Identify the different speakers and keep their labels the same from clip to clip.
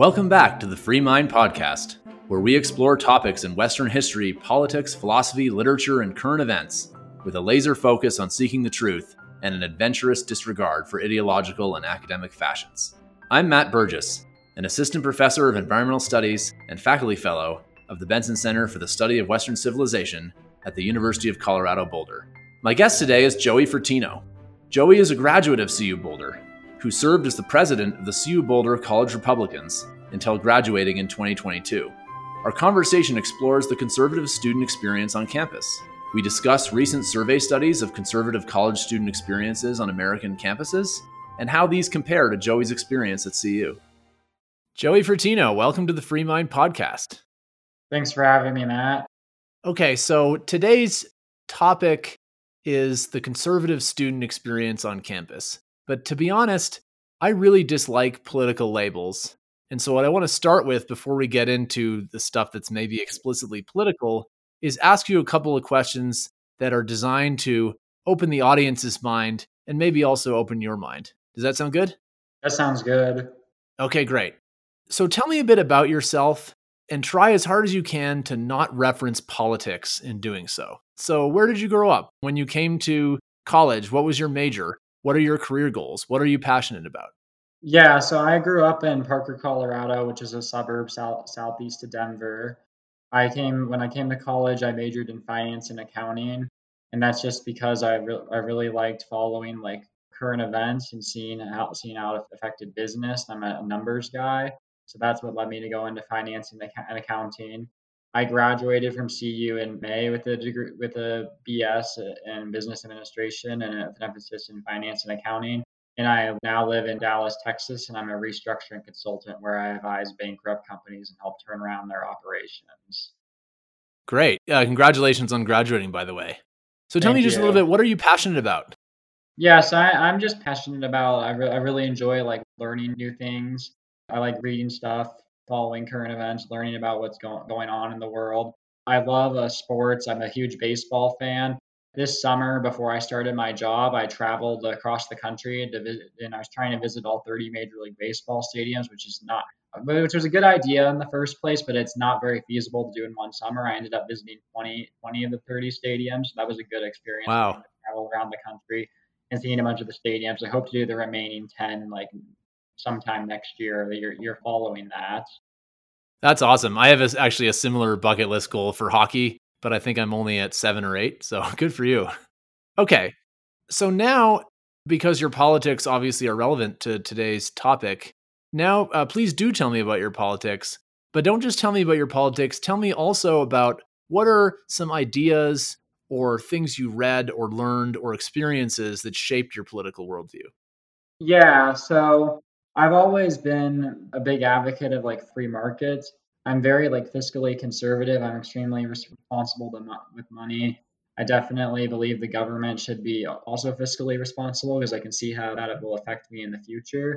Speaker 1: Welcome back to the Free Mind Podcast, where we explore topics in Western history, politics, philosophy, literature, and current events with a laser focus on seeking the truth and an adventurous disregard for ideological and academic fashions. I'm Matt Burgess, an assistant professor of environmental studies and faculty fellow of the Benson Center for the Study of Western Civilization at the University of Colorado Boulder. My guest today is Joey Fratino. Joey is a graduate of CU Boulder who served as the president of the CU Boulder College Republicans until graduating in 2022. Our conversation explores the conservative student experience on campus. We discuss recent survey studies of conservative college student experiences on American campuses and how these compare to Joey's experience at CU. Joey Fratino, welcome to the Free Mind Podcast.
Speaker 2: Thanks for having me, Matt.
Speaker 1: Okay, so today's topic is the conservative student experience on campus. But to be honest, I really dislike political labels. And so, what I want to start with before we get into the stuff that's maybe explicitly political is ask you a couple of questions that are designed to open the audience's mind and maybe also open your mind. Does that sound good?
Speaker 2: That sounds good.
Speaker 1: Okay, great. So, tell me a bit about yourself and try as hard as you can to not reference politics in doing so. So, where did you grow up? When you came to college, what was your major? What are your career goals? What are you passionate about?
Speaker 2: Yeah, so I grew up in Parker, Colorado, which is a suburb south southeast of Denver. I came when I came to college, I majored in finance and accounting, and that's just because I re- I really liked following like current events and seeing how seeing how it affected business. I'm a numbers guy, so that's what led me to go into finance and accounting. I graduated from CU in May with a degree with a BS in business administration and an emphasis in finance and accounting. And I now live in Dallas, Texas, and I'm a restructuring consultant where I advise bankrupt companies and help turn around their operations.
Speaker 1: Great. Uh, congratulations on graduating, by the way. So tell
Speaker 2: Thank
Speaker 1: me just
Speaker 2: you.
Speaker 1: a little bit, what are you passionate about?
Speaker 2: Yes, I, I'm just passionate about. I, re- I really enjoy like learning new things. I like reading stuff, following current events, learning about what's going going on in the world. I love uh, sports. I'm a huge baseball fan. This summer, before I started my job, I traveled across the country to visit, and I was trying to visit all 30 Major League Baseball stadiums, which is not, which was a good idea in the first place, but it's not very feasible to do in one summer. I ended up visiting 20, 20 of the 30 stadiums. That was a good experience.
Speaker 1: Wow.
Speaker 2: Travel around the country and seeing a bunch of the stadiums. I hope to do the remaining 10 like sometime next year or the year, year following that.
Speaker 1: That's awesome. I have a, actually a similar bucket list goal for hockey, but I think I'm only at seven or eight. So good for you. Okay. So now, because your politics obviously are relevant to today's topic, now uh, please do tell me about your politics. But don't just tell me about your politics. Tell me also about what are some ideas or things you read or learned or experiences that shaped your political worldview.
Speaker 2: Yeah, so I've always been a big advocate of like free markets. I'm very like fiscally conservative. I'm extremely responsible to mo- with money. I definitely believe the government should be also fiscally responsible because I can see how that it will affect me in the future.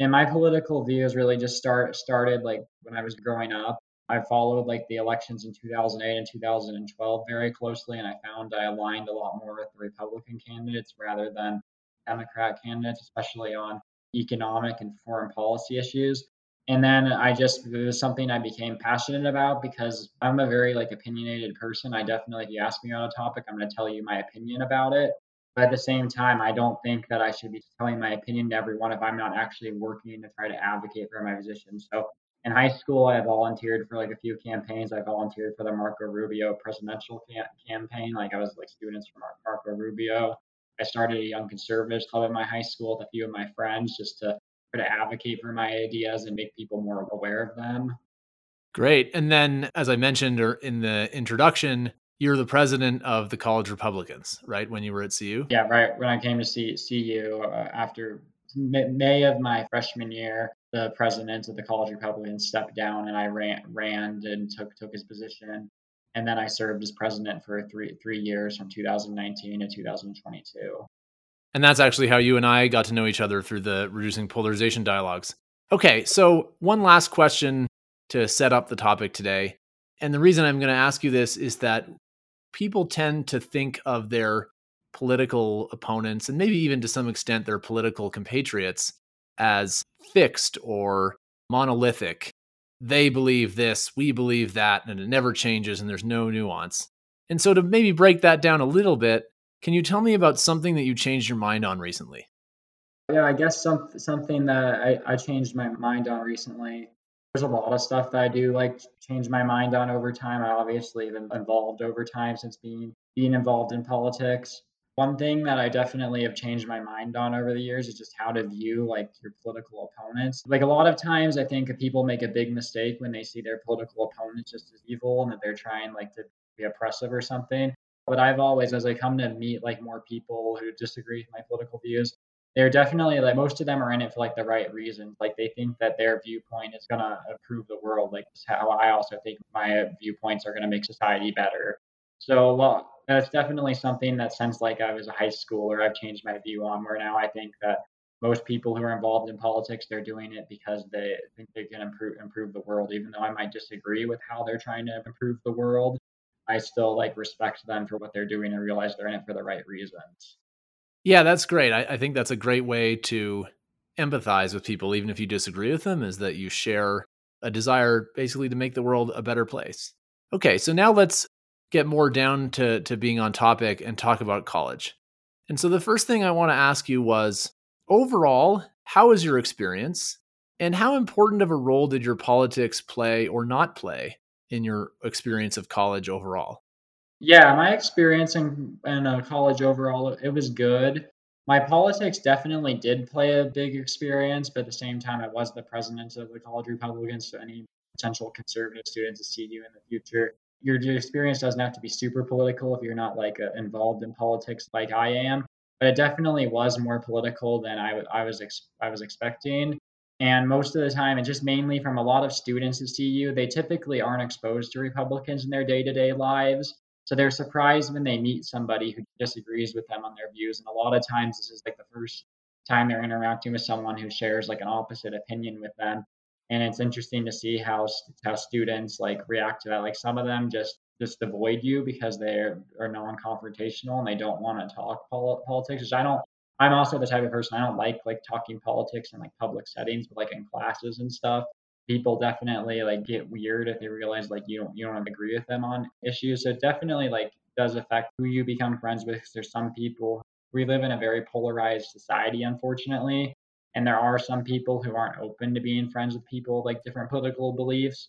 Speaker 2: And my political views really just start started like when I was growing up. I followed like the elections in 2008 and 2012 very closely, and I found I aligned a lot more with the Republican candidates rather than Democrat candidates, especially on economic and foreign policy issues. And then I just it was something I became passionate about because I'm a very like opinionated person. I definitely, if you ask me on a topic, I'm going to tell you my opinion about it. But at the same time, I don't think that I should be telling my opinion to everyone if I'm not actually working to try to advocate for my position. So in high school, I volunteered for like a few campaigns. I volunteered for the Marco Rubio presidential cam- campaign. Like I was like students from Mar- Marco Rubio. I started a young conservatives club in my high school with a few of my friends just to try to advocate for my ideas and make people more aware of them.
Speaker 1: Great. And then, as I mentioned or in the introduction, you're the president of the College Republicans, right? When you were at CU?
Speaker 2: Yeah, right. When I came to see CU uh, after May of my freshman year, the president of the College Republicans stepped down, and I ran ran and took took his position. And then I served as president for three three years from 2019 to 2022.
Speaker 1: And that's actually how you and I got to know each other through the reducing polarization dialogues. Okay, so one last question to set up the topic today. And the reason I'm going to ask you this is that people tend to think of their political opponents and maybe even to some extent their political compatriots as fixed or monolithic. They believe this, we believe that, and it never changes and there's no nuance. And so, to maybe break that down a little bit, can you tell me about something that you changed your mind on recently?
Speaker 2: Yeah, I guess some, something that I, I changed my mind on recently. There's a lot of stuff that I do like change my mind on over time. I obviously have been involved over time since being being involved in politics. One thing that I definitely have changed my mind on over the years is just how to view like your political opponents. Like a lot of times I think people make a big mistake when they see their political opponents just as evil and that they're trying like to be oppressive or something. But I've always, as I come to meet like more people who disagree with my political views, they're definitely like most of them are in it for like the right reasons. Like they think that their viewpoint is gonna improve the world. Like how I also think my viewpoints are gonna make society better. So well, that's definitely something that since like I was a high schooler, I've changed my view on. Where now I think that most people who are involved in politics, they're doing it because they think they can improve improve the world. Even though I might disagree with how they're trying to improve the world, I still like respect them for what they're doing and realize they're in it for the right reasons.
Speaker 1: Yeah, that's great. I, I think that's a great way to empathize with people, even if you disagree with them, is that you share a desire basically to make the world a better place. Okay, so now let's get more down to, to being on topic and talk about college. And so the first thing I want to ask you was overall, how was your experience? And how important of a role did your politics play or not play in your experience of college overall?
Speaker 2: Yeah, my experience in, in uh, college overall, it was good. My politics definitely did play a big experience, but at the same time, I was the president of the college Republicans, so any potential conservative students to see you in the future. Your, your experience doesn't have to be super political if you're not like uh, involved in politics like I am, but it definitely was more political than I, I was ex- I was expecting. And most of the time, and just mainly from a lot of students at CU, they typically aren't exposed to Republicans in their day to day lives. So they're surprised when they meet somebody who disagrees with them on their views. And a lot of times, this is like the first time they're interacting with someone who shares like an opposite opinion with them. And it's interesting to see how how students like react to that. Like some of them just just avoid you because they are non-confrontational and they don't want to talk pol- politics. Which I don't. I'm also the type of person I don't like like talking politics in like public settings, but like in classes and stuff people definitely like get weird if they realize like you don't you don't agree with them on issues. So it definitely like does affect who you become friends with. There's some people we live in a very polarized society, unfortunately, and there are some people who aren't open to being friends with people like different political beliefs.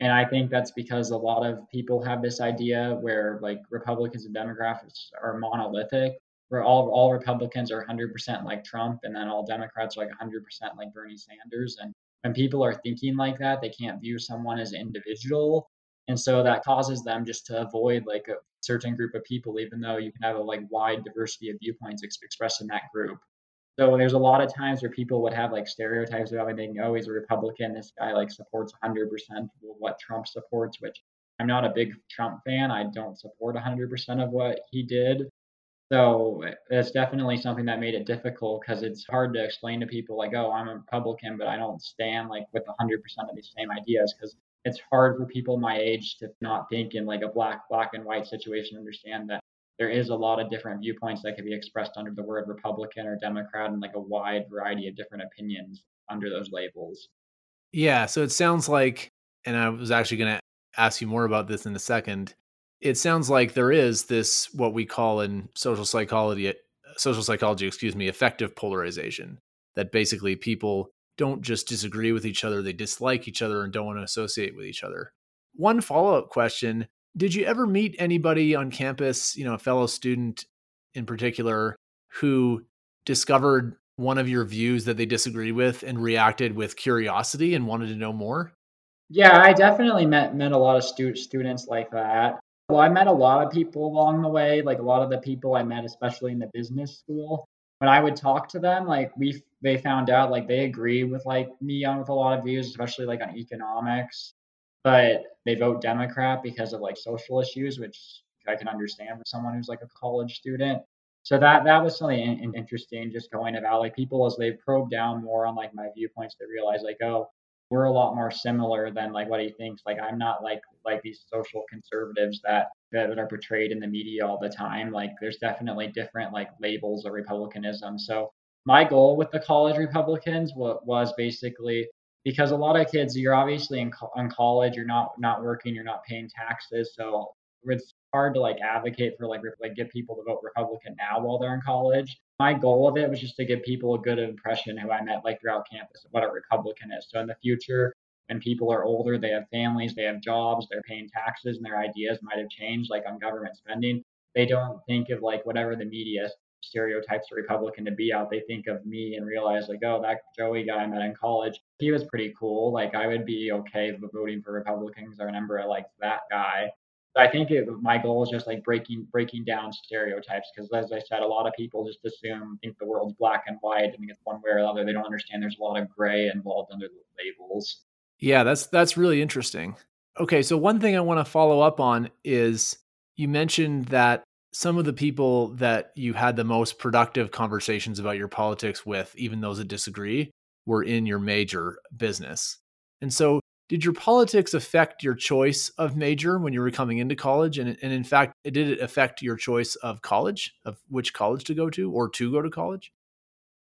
Speaker 2: And I think that's because a lot of people have this idea where like Republicans and Democrats are monolithic, where all all Republicans are 100% like Trump, and then all Democrats are like 100% like Bernie Sanders. And when people are thinking like that, they can't view someone as individual. And so that causes them just to avoid like a certain group of people, even though you can have a like wide diversity of viewpoints expressed in that group. So there's a lot of times where people would have like stereotypes about like being, oh, he's a Republican. This guy like supports 100% of what Trump supports, which I'm not a big Trump fan. I don't support 100% of what he did. So it's definitely something that made it difficult because it's hard to explain to people like, oh, I'm a Republican, but I don't stand like with 100% of these same ideas because it's hard for people my age to not think in like a black, black and white situation, understand that there is a lot of different viewpoints that can be expressed under the word Republican or Democrat and like a wide variety of different opinions under those labels.
Speaker 1: Yeah. So it sounds like, and I was actually going to ask you more about this in a second it sounds like there is this what we call in social psychology uh, social psychology excuse me affective polarization that basically people don't just disagree with each other they dislike each other and don't want to associate with each other. One follow-up question did you ever meet anybody on campus you know a fellow student in particular who discovered one of your views that they disagreed with and reacted with curiosity and wanted to know more?
Speaker 2: Yeah i definitely met met a lot of stu- students like that well, I met a lot of people along the way, like a lot of the people I met, especially in the business school. When I would talk to them, like we they found out like they agree with like me on with a lot of views, especially like on economics, but they vote Democrat because of like social issues, which I can understand for someone who's like a college student. So that that was something in, interesting, just going about like people as they probe down more on like my viewpoints, they realize like, oh, we're a lot more similar than like what he thinks. Like I'm not like like these social conservatives that that are portrayed in the media all the time. Like there's definitely different like labels of republicanism. So my goal with the college Republicans was, basically because a lot of kids, you're obviously in, co- in college, you're not not working, you're not paying taxes, so hard to like advocate for like like get people to vote Republican now while they're in college. My goal of it was just to give people a good impression who I met like throughout campus of what a Republican is. So in the future, when people are older, they have families, they have jobs, they're paying taxes, and their ideas might have changed, like on government spending. They don't think of like whatever the media stereotypes a Republican to be out. They think of me and realize like, oh, that Joey guy I met in college, he was pretty cool. Like I would be okay with voting for Republicans. I remember I liked that guy. I think it, my goal is just like breaking breaking down stereotypes because, as I said, a lot of people just assume think the world's black and white and it's one way or the other. They don't understand there's a lot of gray involved under the labels.
Speaker 1: Yeah, that's that's really interesting. Okay, so one thing I want to follow up on is you mentioned that some of the people that you had the most productive conversations about your politics with, even those that disagree, were in your major business. And so did your politics affect your choice of major when you were coming into college? And, and in fact did it affect your choice of college of which college to go to or to go to college?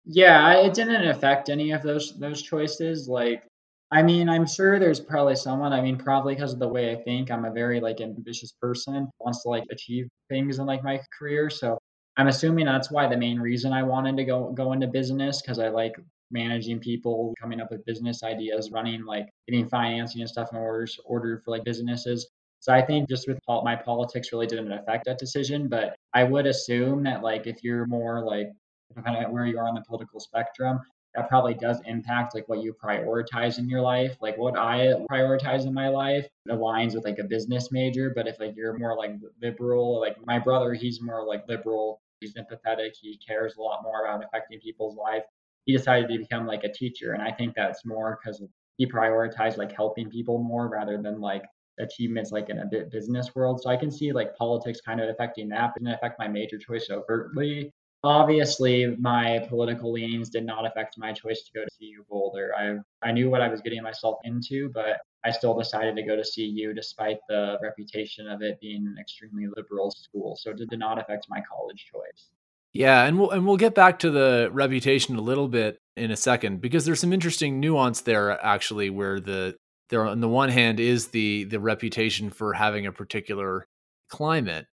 Speaker 2: Yeah it didn't affect any of those those choices. Like i mean i'm sure there's probably someone i mean probably because of the way i think i'm a very like ambitious person wants to like achieve things in like my career. So i'm assuming that's why the main reason i wanted to go go into business because i like managing people, coming up with business ideas, running like getting financing and stuff in orders ordered for like businesses. So I think just with my politics really didn't affect that decision, but I would assume that like if you're more like depending on where you are on the political spectrum, that probably does impact like what you prioritize in your life. Like what I prioritize in my life aligns with like a business major, but if like you're more like liberal, like my brother, he's more like liberal, he's empathetic, he cares a lot more about affecting people's life he decided to become like a teacher. And I think that's more because he prioritized like helping people more rather than like achievements like in a business world. So I can see like politics kind of affecting that, but didn't affect my major choice overtly. Obviously, my political leanings did not affect my choice to go to CU Boulder. I I knew what I was getting myself into, but I still decided to go to CU despite the reputation of it being an extremely liberal school. So it did not affect my college choice.
Speaker 1: Yeah, and we'll and we'll get back to the reputation a little bit in a second because there's some interesting nuance there actually where the there on the one hand is the the reputation for having a particular climate,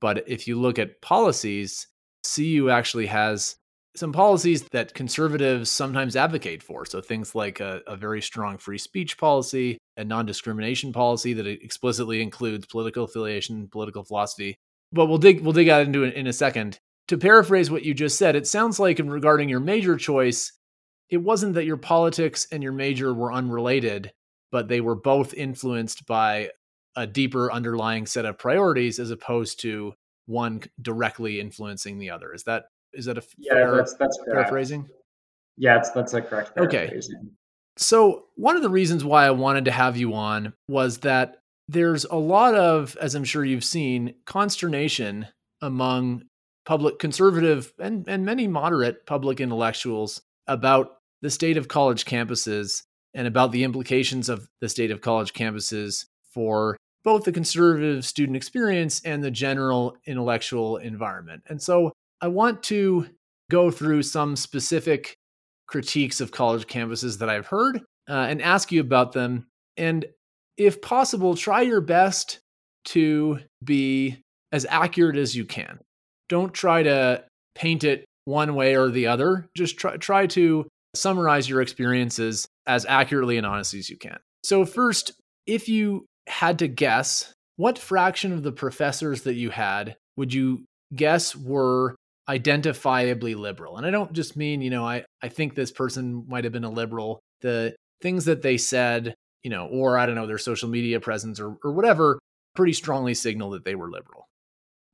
Speaker 1: but if you look at policies, CU actually has some policies that conservatives sometimes advocate for. So things like a, a very strong free speech policy, a non-discrimination policy that explicitly includes political affiliation, political philosophy. But we'll dig we'll dig out into it in a second to paraphrase what you just said, it sounds like in regarding your major choice, it wasn't that your politics and your major were unrelated, but they were both influenced by a deeper underlying set of priorities as opposed to one directly influencing the other. Is that is that a
Speaker 2: yeah,
Speaker 1: fair
Speaker 2: that's, that's
Speaker 1: paraphrasing?
Speaker 2: Yeah, that's that's a correct
Speaker 1: Okay. So one of the reasons why I wanted to have you on was that there's a lot of, as I'm sure you've seen, consternation among public conservative and, and many moderate public intellectuals about the state of college campuses and about the implications of the state of college campuses for both the conservative student experience and the general intellectual environment. And so I want to go through some specific critiques of college campuses that I've heard uh, and ask you about them. And if possible, try your best to be as accurate as you can don't try to paint it one way or the other. Just try try to summarize your experiences as accurately and honestly as you can. So first, if you had to guess, what fraction of the professors that you had would you guess were identifiably liberal? And I don't just mean, you know, I, I think this person might have been a liberal. The things that they said, you know, or I don't know, their social media presence or, or whatever, pretty strongly signal that they were liberal.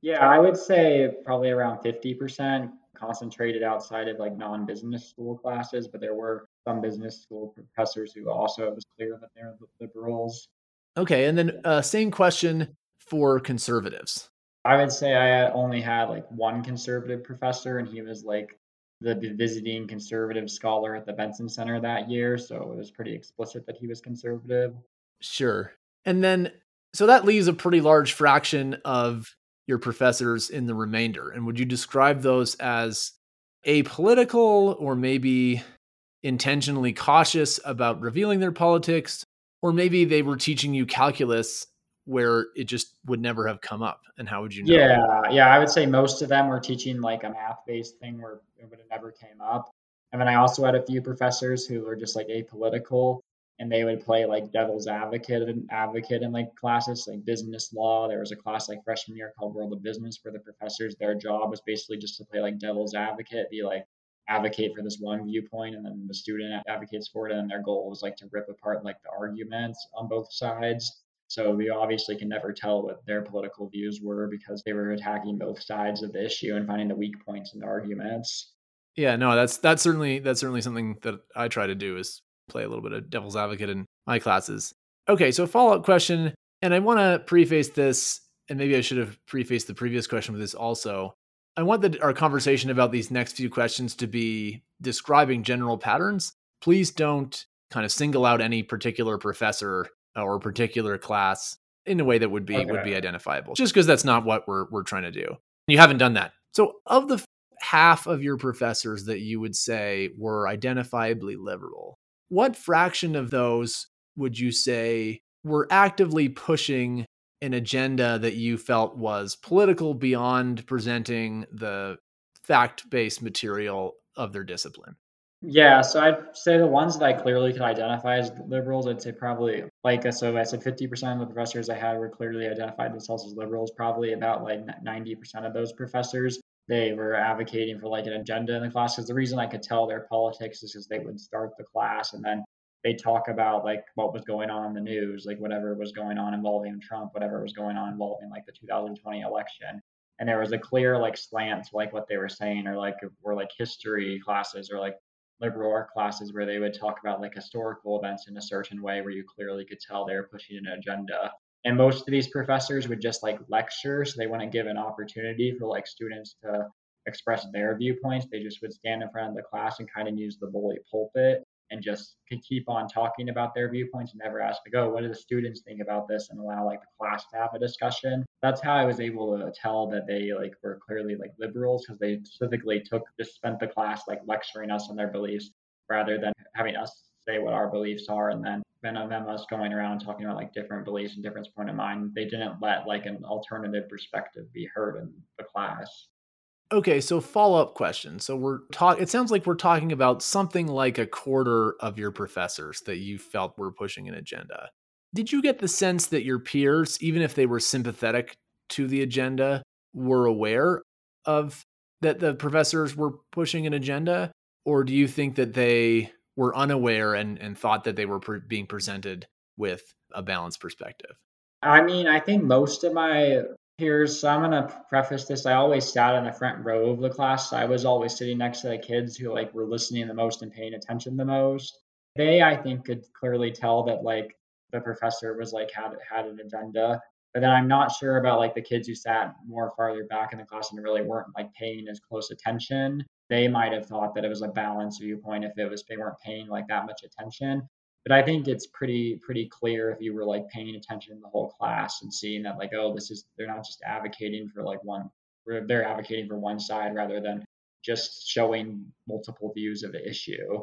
Speaker 2: Yeah, I would say probably around 50% concentrated outside of like non-business school classes, but there were some business school professors who also it was clear that they're liberals.
Speaker 1: Okay, and then uh, same question for conservatives.
Speaker 2: I would say I only had like one conservative professor, and he was like the visiting conservative scholar at the Benson Center that year, so it was pretty explicit that he was conservative.
Speaker 1: Sure. And then so that leaves a pretty large fraction of your professors in the remainder? And would you describe those as apolitical or maybe intentionally cautious about revealing their politics, or maybe they were teaching you calculus where it just would never have come up and how would you know?
Speaker 2: Yeah yeah i would say most of them were teaching like a math based thing where it would have never came up. And then i also had a few professors who were just like apolitical and they would play like devil's advocate and advocate in like classes like business law there was a class like freshman year called world of business where the professors their job was basically just to play like devil's advocate be like advocate for this one viewpoint and then the student advocates for it and their goal was like to rip apart like the arguments on both sides so we obviously can never tell what their political views were because they were attacking both sides of the issue and finding the weak points in the arguments.
Speaker 1: Yeah, no, that's that's certainly that's certainly something that I try to do is play a little bit of devil's advocate in my classes. Okay, so follow up question, and I want to preface this, and maybe I should have prefaced the previous question with this also. I want the, our conversation about these next few questions to be describing general patterns. Please don't kind of single out any particular professor uh, or particular class in a way that would be okay. would be identifiable. Just because that's not what we're we're trying to do. You haven't done that. So of the half of your professors that you would say were identifiably liberal, what fraction of those would you say were actively pushing an agenda that you felt was political beyond presenting the fact-based material of their discipline?
Speaker 2: Yeah, so I'd say the ones that I clearly could identify as liberals, I'd say probably like uh, so I said 50% of the professors I had were clearly identified themselves as liberals. Probably about like 90% of those professors they were advocating for like an agenda in the class. Because the reason I could tell their politics is because they would start the class and then they talk about like what was going on in the news, like whatever was going on involving Trump, whatever was going on involving like the 2020 election. And there was a clear like slant to like what they were saying, or like were like history classes, or like liberal art classes where they would talk about like historical events in a certain way where you clearly could tell they were pushing an agenda. And most of these professors would just like lecture, so they wouldn't give an opportunity for like students to express their viewpoints. They just would stand in front of the class and kind of use the bully pulpit and just could keep on talking about their viewpoints and never ask to oh, go, what do the students think about this and allow like the class to have a discussion. That's how I was able to tell that they like were clearly like liberals because they specifically took just spent the class like lecturing us on their beliefs rather than having us say what our beliefs are and then of them us going around talking about like different beliefs and different point of mind. They didn't let like an alternative perspective be heard in the class.
Speaker 1: Okay, so follow up question. So we're talking. It sounds like we're talking about something like a quarter of your professors that you felt were pushing an agenda. Did you get the sense that your peers, even if they were sympathetic to the agenda, were aware of that the professors were pushing an agenda, or do you think that they were unaware and and thought that they were pre- being presented with a balanced perspective?
Speaker 2: I mean, I think most of my Here's so I'm gonna preface this. I always sat in the front row of the class. I was always sitting next to the kids who like were listening the most and paying attention the most. They, I think, could clearly tell that like the professor was like had had an agenda. But then I'm not sure about like the kids who sat more farther back in the class and really weren't like paying as close attention. They might have thought that it was a balanced viewpoint if it was they weren't paying like that much attention but I think it's pretty pretty clear if you were like paying attention to the whole class and seeing that like oh this is they're not just advocating for like one they're advocating for one side rather than just showing multiple views of the issue.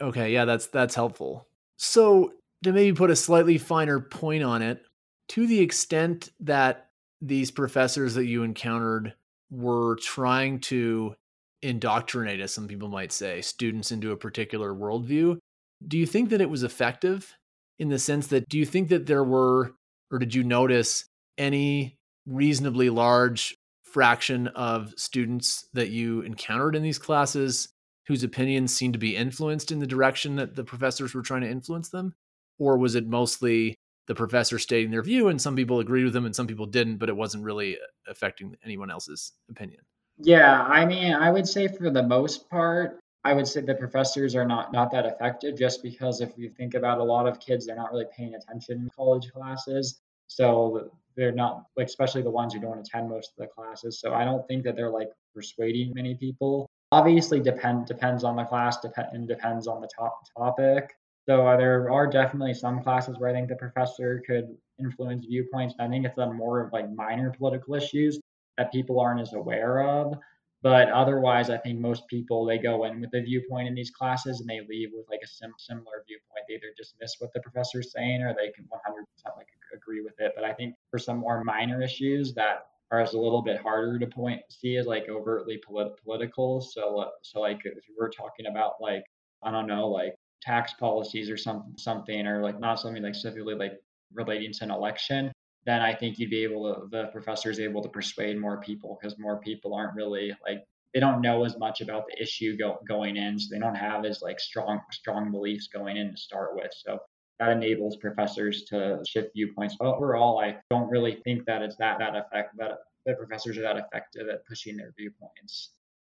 Speaker 1: Okay, yeah, that's that's helpful. So to maybe put a slightly finer point on it, to the extent that these professors that you encountered were trying to indoctrinate, as some people might say, students into a particular worldview, do you think that it was effective in the sense that do you think that there were, or did you notice any reasonably large fraction of students that you encountered in these classes whose opinions seemed to be influenced in the direction that the professors were trying to influence them? Or was it mostly the professor stating their view and some people agreed with them and some people didn't, but it wasn't really uh, affecting anyone else's opinion?
Speaker 2: Yeah, I mean, I would say for the most part, I would say the professors are not not that effective just because if you think about a lot of kids, they're not really paying attention in college classes. So they're not like especially the ones who don't attend most of the classes. So I don't think that they're like persuading many people. Obviously depend depends on the class depend and depends on the top topic. So uh, there are definitely some classes where I think the professor could influence viewpoints. I think it's on more of like minor political issues that people aren't as aware of. But otherwise, I think most people they go in with a viewpoint in these classes and they leave with like a sim- similar viewpoint. They either dismiss what the professor's saying or they can 100% like agree with it. But I think for some more minor issues that are a little bit harder to point see as like overtly polit- political. So so like if we're talking about like I don't know like tax policies or some something or like not something like specifically like relating to an election then I think you'd be able to, the professor is able to persuade more people because more people aren't really like, they don't know as much about the issue go, going in. So they don't have as like strong, strong beliefs going in to start with. So that enables professors to shift viewpoints. But overall, I don't really think that it's that, that effect, that the professors are that effective at pushing their viewpoints.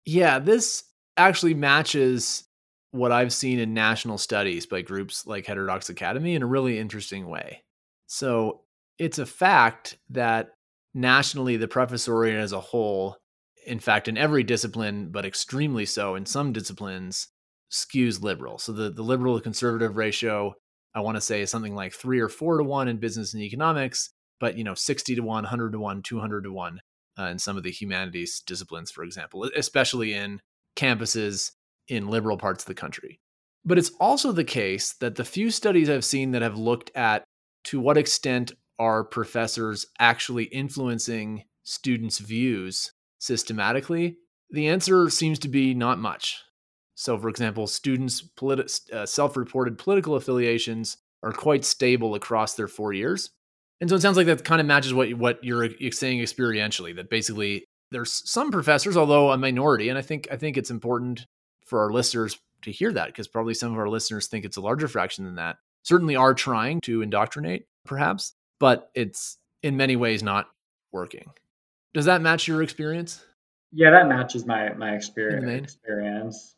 Speaker 1: Yeah, this actually matches what I've seen in national studies by groups like Heterodox Academy in a really interesting way. So it's a fact that nationally the professoriate as a whole in fact in every discipline but extremely so in some disciplines skews liberal. So the, the liberal to conservative ratio i want to say is something like three or four to one in business and economics but you know 60 to 1 100 to 1 200 to 1 uh, in some of the humanities disciplines for example especially in campuses in liberal parts of the country. But it's also the case that the few studies i've seen that have looked at to what extent are professors actually influencing students' views systematically? The answer seems to be not much. So, for example, students' politi- uh, self reported political affiliations are quite stable across their four years. And so it sounds like that kind of matches what, what you're saying experientially, that basically there's some professors, although a minority, and I think I think it's important for our listeners to hear that because probably some of our listeners think it's a larger fraction than that. Certainly are trying to indoctrinate, perhaps, but it's in many ways not working. Does that match your experience?
Speaker 2: Yeah, that matches my my experience. Experience.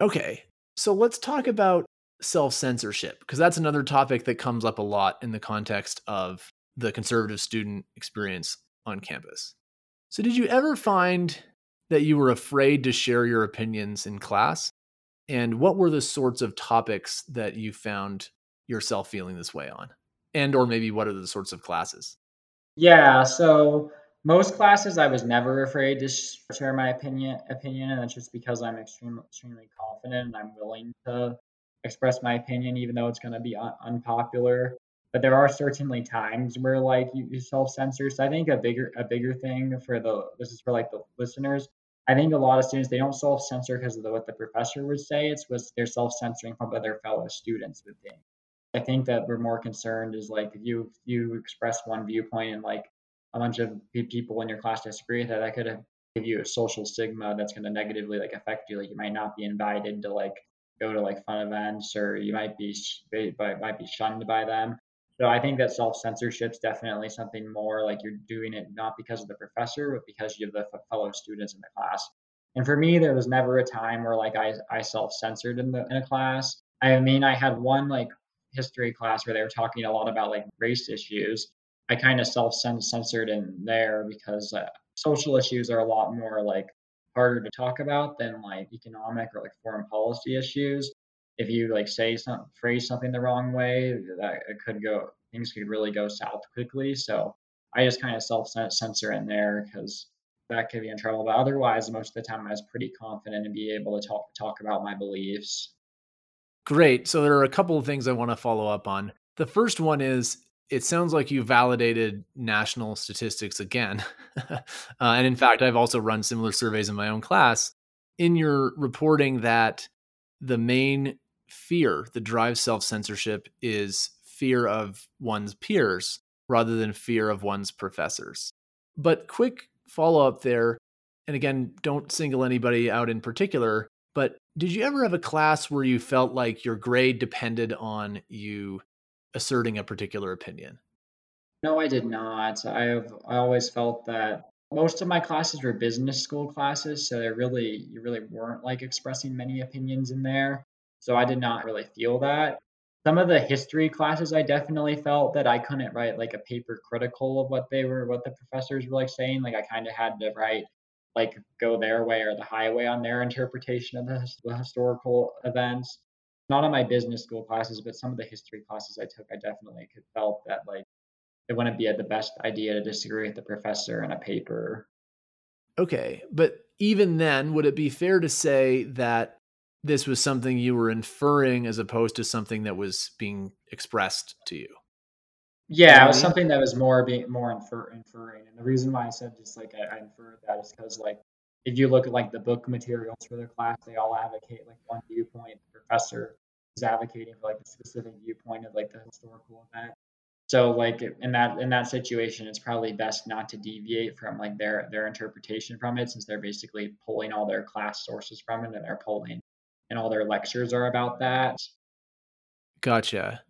Speaker 1: Okay, so let's talk about self censorship because that's another topic that comes up a lot in the context of the conservative student experience on campus. So, did you ever find that you were afraid to share your opinions in class? And what were the sorts of topics that you found yourself feeling this way on? And or maybe what are the sorts of classes?
Speaker 2: Yeah, so most classes I was never afraid to share my opinion opinion and that's just because I'm extremely extremely confident and I'm willing to express my opinion even though it's going to be un- unpopular but there are certainly times where like you, you self-censor so i think a bigger a bigger thing for the this is for like the listeners i think a lot of students they don't self-censor because of the, what the professor would say it's was they're self-censoring from what their fellow students would think I think that we're more concerned is like if you you express one viewpoint and like a bunch of people in your class disagree with that, that could give you a social stigma that's going to negatively like affect you. Like you might not be invited to like go to like fun events, or you might be might be shunned by them. So I think that self censorship is definitely something more like you're doing it not because of the professor, but because you have the fellow students in the class. And for me, there was never a time where like I I self censored in the in a class. I mean, I had one like history class where they were talking a lot about like race issues, I kind of self censored in there because uh, social issues are a lot more like harder to talk about than like economic or like foreign policy issues. If you like say some phrase something the wrong way, that it could go things could really go south quickly. So I just kind of self censor in there because that could be in trouble. But otherwise, most of the time, I was pretty confident and be able to talk talk about my beliefs.
Speaker 1: Great. So there are a couple of things I want to follow up on. The first one is it sounds like you validated national statistics again. uh, and in fact, I've also run similar surveys in my own class. In your reporting that the main fear that drives self censorship is fear of one's peers rather than fear of one's professors. But quick follow up there, and again, don't single anybody out in particular, but did you ever have a class where you felt like your grade depended on you asserting a particular opinion?
Speaker 2: No, I did not. I have I always felt that most of my classes were business school classes, so they really you really weren't like expressing many opinions in there. So I did not really feel that. Some of the history classes I definitely felt that I couldn't write like a paper critical of what they were what the professors were like saying. Like I kind of had to write like go their way or the highway on their interpretation of the, the historical events. Not on my business school classes, but some of the history classes I took, I definitely could felt that like it wouldn't be the best idea to disagree with the professor in a paper.
Speaker 1: Okay, but even then, would it be fair to say that this was something you were inferring as opposed to something that was being expressed to you?
Speaker 2: Yeah, it was something that was more being more infer, inferring, and the reason why I said just like I, I inferred that is because like if you look at like the book materials for the class, they all advocate like one viewpoint. The professor is advocating for like the specific viewpoint of like the historical event. So like in that in that situation, it's probably best not to deviate from like their their interpretation from it, since they're basically pulling all their class sources from it, and they're pulling and all their lectures are about that.
Speaker 1: Gotcha.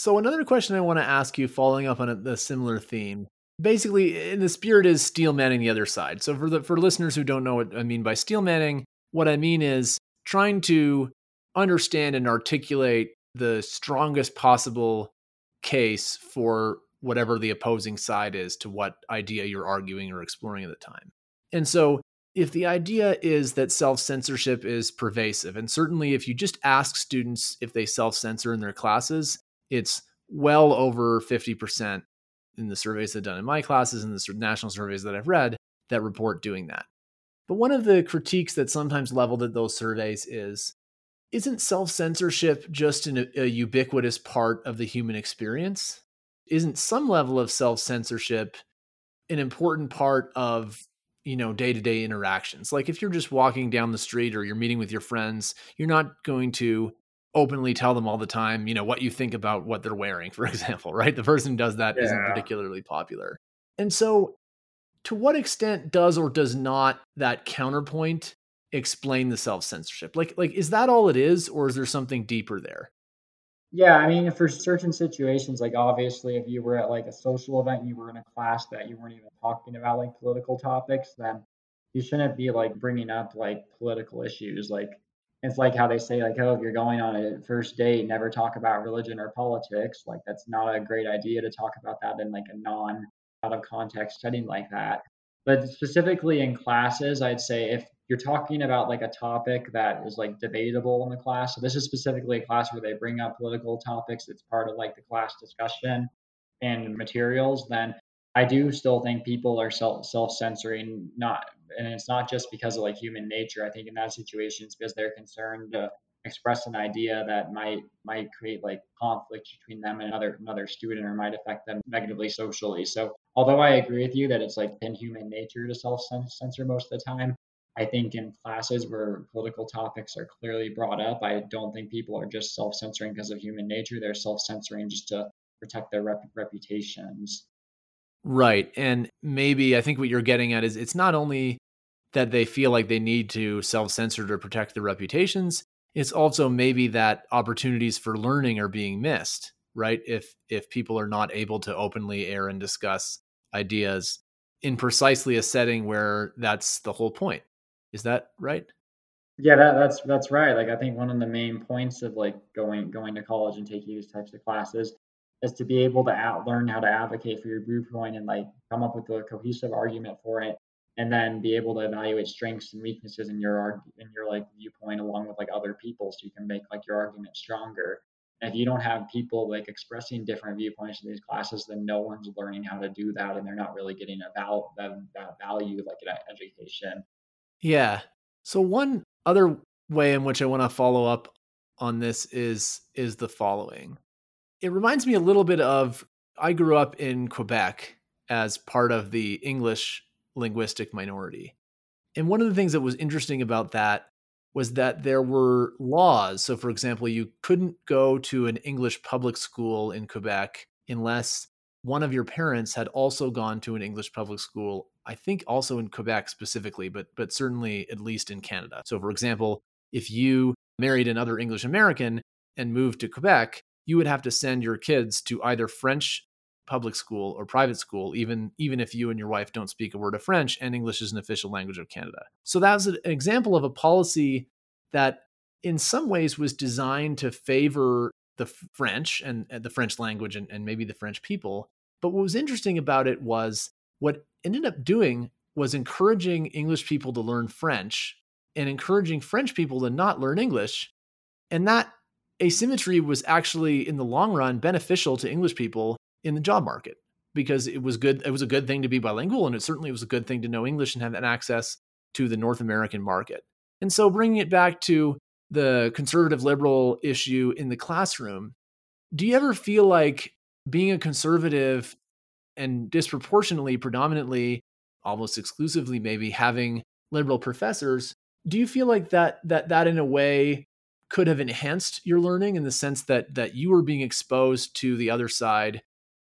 Speaker 1: So another question I want to ask you, following up on a, a similar theme, basically, in the spirit is steel manning the other side. So for the for listeners who don't know what I mean by steel manning, what I mean is trying to understand and articulate the strongest possible case for whatever the opposing side is to what idea you're arguing or exploring at the time. And so if the idea is that self censorship is pervasive, and certainly if you just ask students if they self censor in their classes, it's well over 50% in the surveys that I've done in my classes and the national surveys that I've read that report doing that. But one of the critiques that's sometimes leveled at those surveys is isn't self censorship just an, a ubiquitous part of the human experience? Isn't some level of self censorship an important part of you know day to day interactions? Like if you're just walking down the street or you're meeting with your friends, you're not going to openly tell them all the time, you know, what you think about what they're wearing, for example, right? The person who does that yeah. not particularly popular. And so, to what extent does or does not that counterpoint explain the self censorship? Like, like is that all it is, or is there something deeper there?
Speaker 2: Yeah, I mean, for certain situations, like obviously, if you were at like a social event, and you were in a class that you weren't even talking about like political topics, then you shouldn't be like bringing up like political issues. Like, it's like how they say like, oh, if you're going on a first date, never talk about religion or politics. Like, that's not a great idea to talk about that in like a non out of context setting like that. But specifically in classes, I'd say if you're talking about like a topic that is like debatable in the class. So this is specifically a class where they bring up political topics. It's part of like the class discussion and materials. Then I do still think people are self self censoring. Not and it's not just because of like human nature. I think in that situation it's because they're concerned to express an idea that might might create like conflict between them and another another student or might affect them negatively socially. So although I agree with you that it's like in human nature to self censor most of the time, I think in classes where political topics are clearly brought up, I don't think people are just self censoring because of human nature. They're self censoring just to protect their rep- reputations.
Speaker 1: Right. And maybe I think what you're getting at is it's not only that they feel like they need to self censor to protect their reputations, it's also maybe that opportunities for learning are being missed, right? If if people are not able to openly air and discuss ideas in precisely a setting where that's the whole point is that right?
Speaker 2: Yeah, that, that's that's right. Like I think one of the main points of like going going to college and taking these types of classes is to be able to out, learn how to advocate for your viewpoint and like come up with a cohesive argument for it, and then be able to evaluate strengths and weaknesses in your in your like viewpoint along with like other people, so you can make like your argument stronger. And if you don't have people like expressing different viewpoints in these classes, then no one's learning how to do that, and they're not really getting about that, that value like an education.
Speaker 1: Yeah. So one other way in which I want to follow up on this is is the following. It reminds me a little bit of I grew up in Quebec as part of the English linguistic minority. And one of the things that was interesting about that was that there were laws. So, for example, you couldn't go to an English public school in Quebec unless one of your parents had also gone to an English public school, I think also in Quebec specifically, but but certainly at least in Canada. So for example, if you married another English American and moved to Quebec, you would have to send your kids to either French public school or private school even even if you and your wife don't speak a word of French and English is an official language of Canada. So that was an example of a policy that in some ways was designed to favor the French and, and the French language and, and maybe the French people. But what was interesting about it was what ended up doing was encouraging English people to learn French and encouraging French people to not learn English. And that asymmetry was actually, in the long run, beneficial to English people in the job market because it was good. It was a good thing to be bilingual, and it certainly was a good thing to know English and have that access to the North American market. And so bringing it back to the conservative liberal issue in the classroom, do you ever feel like being a conservative and disproportionately, predominantly, almost exclusively, maybe having liberal professors, do you feel like that that that in a way could have enhanced your learning in the sense that that you were being exposed to the other side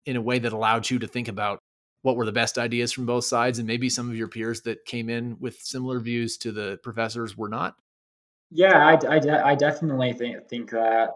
Speaker 1: in a way that allowed you to think about what were the best ideas from both sides and maybe some of your peers that came in with similar views to the professors were not?
Speaker 2: Yeah i, I, I definitely think, think that.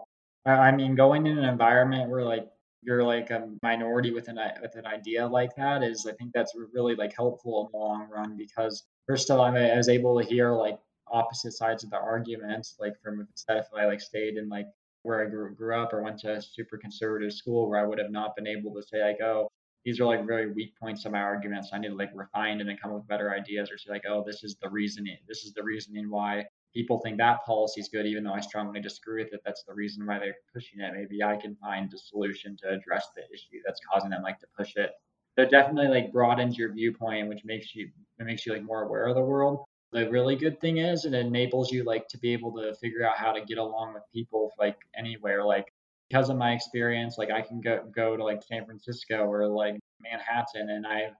Speaker 2: I mean going in an environment where like you're like a minority with an with an idea like that is I think that's really like helpful in the long run because first of all I was able to hear like opposite sides of the argument like from if I like stayed in like where I grew, grew up or went to a super conservative school where I would have not been able to say like oh these are like very weak points of my arguments I need to like refine and then come up with better ideas or say like oh this is the reasoning this is the reasoning why people think that policy is good, even though I strongly disagree with it. That's the reason why they're pushing it. Maybe I can find a solution to address the issue that's causing them like to push it. So it definitely like broadens your viewpoint, which makes you it makes you like more aware of the world. The really good thing is it enables you like to be able to figure out how to get along with people like anywhere. Like because of my experience, like I can go go to like San Francisco or like Manhattan and I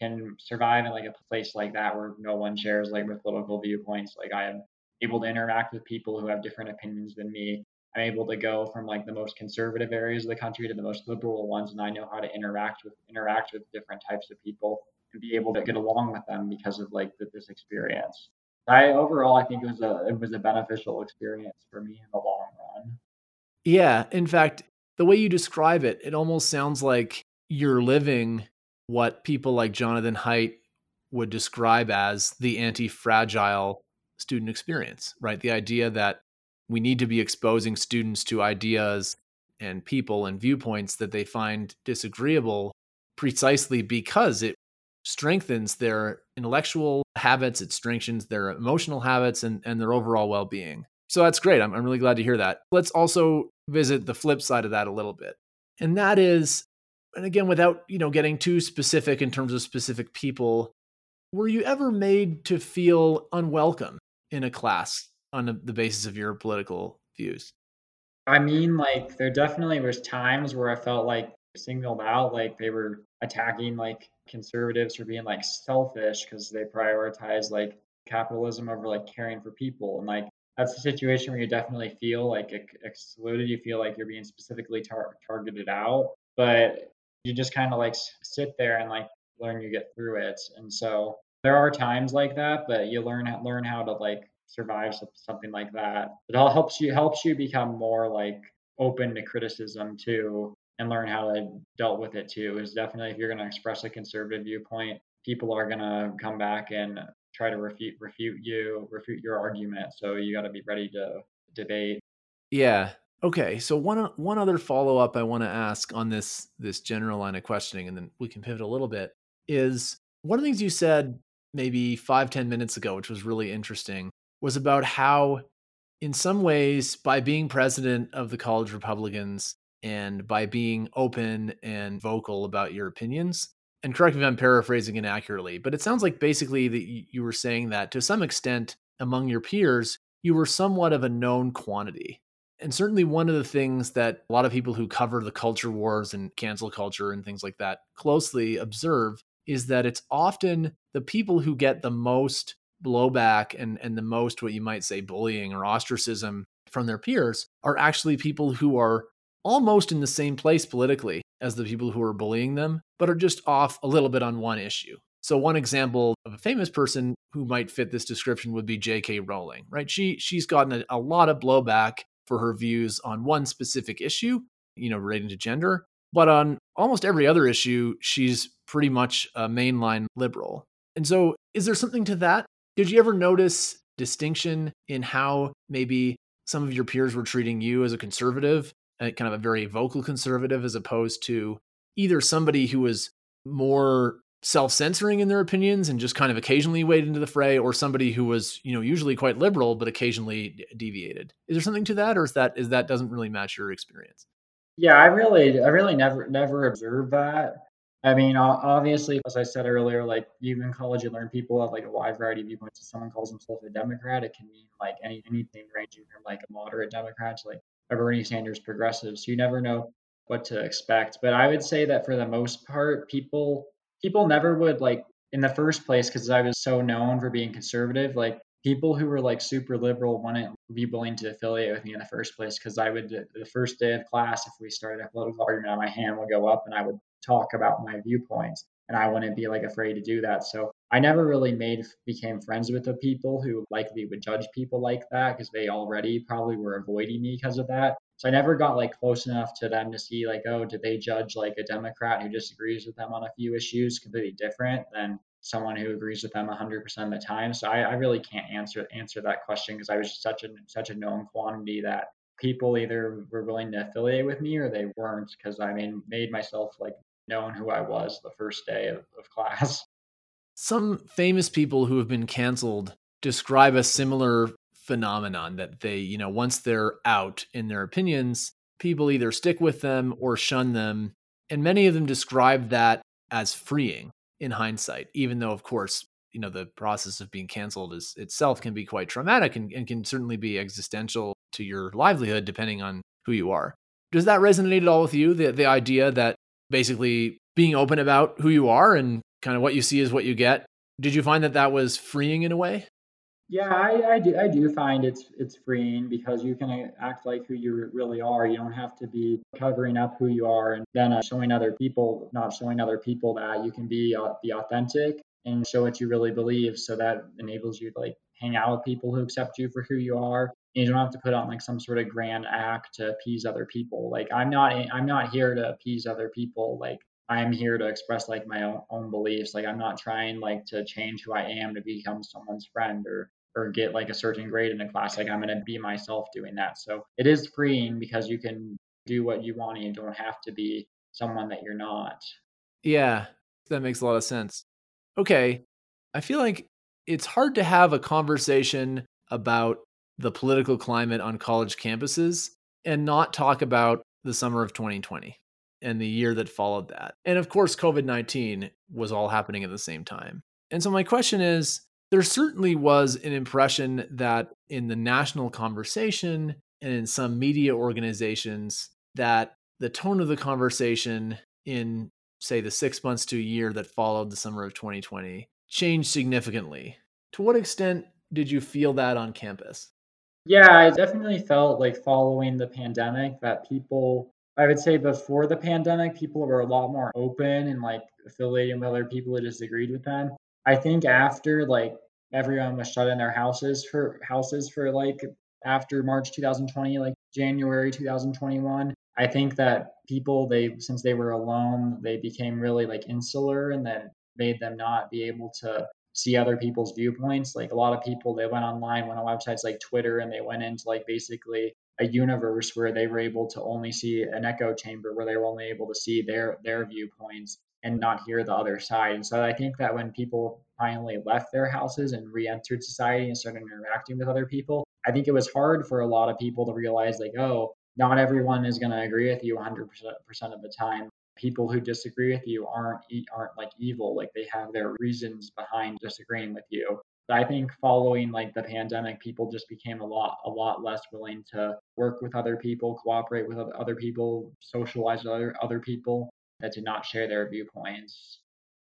Speaker 2: can survive in like a place like that where no one shares like my political viewpoints. Like I am able to interact with people who have different opinions than me. I'm able to go from like the most conservative areas of the country to the most liberal ones, and I know how to interact with interact with different types of people and be able to get along with them because of like this experience. I overall, I think it was a it was a beneficial experience for me in the long run.
Speaker 1: Yeah, in fact, the way you describe it, it almost sounds like you're living what people like Jonathan Haidt would describe as the anti-fragile student experience, right? The idea that we need to be exposing students to ideas and people and viewpoints that they find disagreeable precisely because it strengthens their intellectual habits, it strengthens their emotional habits and, and their overall well being. So that's great. I'm, I'm really glad to hear that. Let's also visit the flip side of that a little bit. And that is, and again, without you know getting too specific in terms of specific people, were you ever made to feel unwelcome in a class on the basis of your political views?
Speaker 2: I mean, like there definitely was times where I felt like singled out, like they were attacking like conservatives for being like selfish because they prioritize like capitalism over like caring for people, and like that's a situation where you definitely feel like excluded. You feel like you're being specifically tar- targeted out, but you just kind of like sit there and like learn you get through it. And so there are times like that, but you learn learn how to like survive something like that. It all helps you helps you become more like open to criticism too, and learn how to dealt with it too. Is definitely if you're going to express a conservative viewpoint, people are going to come back and try to refute refute you, refute your argument. So you got to be ready to debate.
Speaker 1: Yeah. Okay. So one uh, one other follow up I want to ask on this this general line of questioning, and then we can pivot a little bit. Is one of the things you said maybe five ten minutes ago, which was really interesting, was about how, in some ways, by being president of the College Republicans and by being open and vocal about your opinions, and correct me if I'm paraphrasing inaccurately, but it sounds like basically that you were saying that to some extent among your peers, you were somewhat of a known quantity. And certainly, one of the things that a lot of people who cover the culture wars and cancel culture and things like that closely observe is that it's often the people who get the most blowback and, and the most what you might say bullying or ostracism from their peers are actually people who are almost in the same place politically as the people who are bullying them, but are just off a little bit on one issue. So one example of a famous person who might fit this description would be J.K. Rowling, right? She she's gotten a, a lot of blowback for her views on one specific issue, you know, relating to gender, but on almost every other issue, she's pretty much a mainline liberal. And so, is there something to that? Did you ever notice distinction in how maybe some of your peers were treating you as a conservative, kind of a very vocal conservative, as opposed to either somebody who was more self-censoring in their opinions and just kind of occasionally waded into the fray or somebody who was you know usually quite liberal but occasionally deviated. Is there something to that or is that is that doesn't really match your experience?
Speaker 2: Yeah i really i really never never observed that. I mean, obviously, as I said earlier, like even in college, you learn people have like a wide variety of viewpoints. If someone calls themselves a Democrat, it can mean like any anything ranging from like a moderate Democrat to like a Bernie Sanders progressive. So you never know what to expect. But I would say that for the most part, people people never would like in the first place because I was so known for being conservative. Like people who were like super liberal wouldn't be willing to affiliate with me in the first place because I would the first day of class if we started a political argument, my hand would go up and I would talk about my viewpoints and I wouldn't be like afraid to do that. So I never really made became friends with the people who likely would judge people like that because they already probably were avoiding me because of that. So I never got like close enough to them to see like, oh, did they judge like a Democrat who disagrees with them on a few issues completely different than someone who agrees with them 100% of the time. So I, I really can't answer answer that question because I was such a such a known quantity that people either were willing to affiliate with me or they weren't because I mean made myself like known who I was the first day of, of class.
Speaker 1: Some famous people who have been canceled describe a similar phenomenon that they, you know, once they're out in their opinions, people either stick with them or shun them. And many of them describe that as freeing in hindsight, even though, of course, you know, the process of being canceled is itself can be quite traumatic and, and can certainly be existential to your livelihood, depending on who you are. Does that resonate at all with you? The, the idea that basically being open about who you are and kind of what you see is what you get. Did you find that that was freeing in a way?
Speaker 2: Yeah, I, I do. I do find it's it's freeing because you can act like who you really are. You don't have to be covering up who you are and then uh, showing other people, not showing other people that you can be uh, be authentic and show what you really believe. So that enables you to like hang out with people who accept you for who you are. You don't have to put on like some sort of grand act to appease other people. Like I'm not I'm not here to appease other people. Like I'm here to express like my own, own beliefs. Like I'm not trying like to change who I am to become someone's friend or or get like a certain grade in a class. Like I'm going to be myself doing that. So it is freeing because you can do what you want and you don't have to be someone that you're not.
Speaker 1: Yeah, that makes a lot of sense. Okay. I feel like it's hard to have a conversation about the political climate on college campuses and not talk about the summer of 2020 and the year that followed that. And of course, COVID 19 was all happening at the same time. And so, my question is there certainly was an impression that in the national conversation and in some media organizations, that the tone of the conversation in, say, the six months to a year that followed the summer of 2020 changed significantly. To what extent did you feel that on campus?
Speaker 2: Yeah, I definitely felt like following the pandemic that people I would say before the pandemic, people were a lot more open and like affiliating with other people who disagreed with them. I think after like everyone was shut in their houses for houses for like after March 2020, like January 2021, I think that people they since they were alone, they became really like insular and that made them not be able to see other people's viewpoints. Like a lot of people, they went online, went on websites like Twitter, and they went into like basically a universe where they were able to only see an echo chamber where they were only able to see their their viewpoints and not hear the other side. And so I think that when people finally left their houses and re-entered society and started interacting with other people, I think it was hard for a lot of people to realize like, oh, not everyone is going to agree with you 100% of the time. People who disagree with you aren't aren't like evil, like they have their reasons behind disagreeing with you. I think following like the pandemic, people just became a lot a lot less willing to work with other people, cooperate with other people, socialize with other other people that did not share their viewpoints.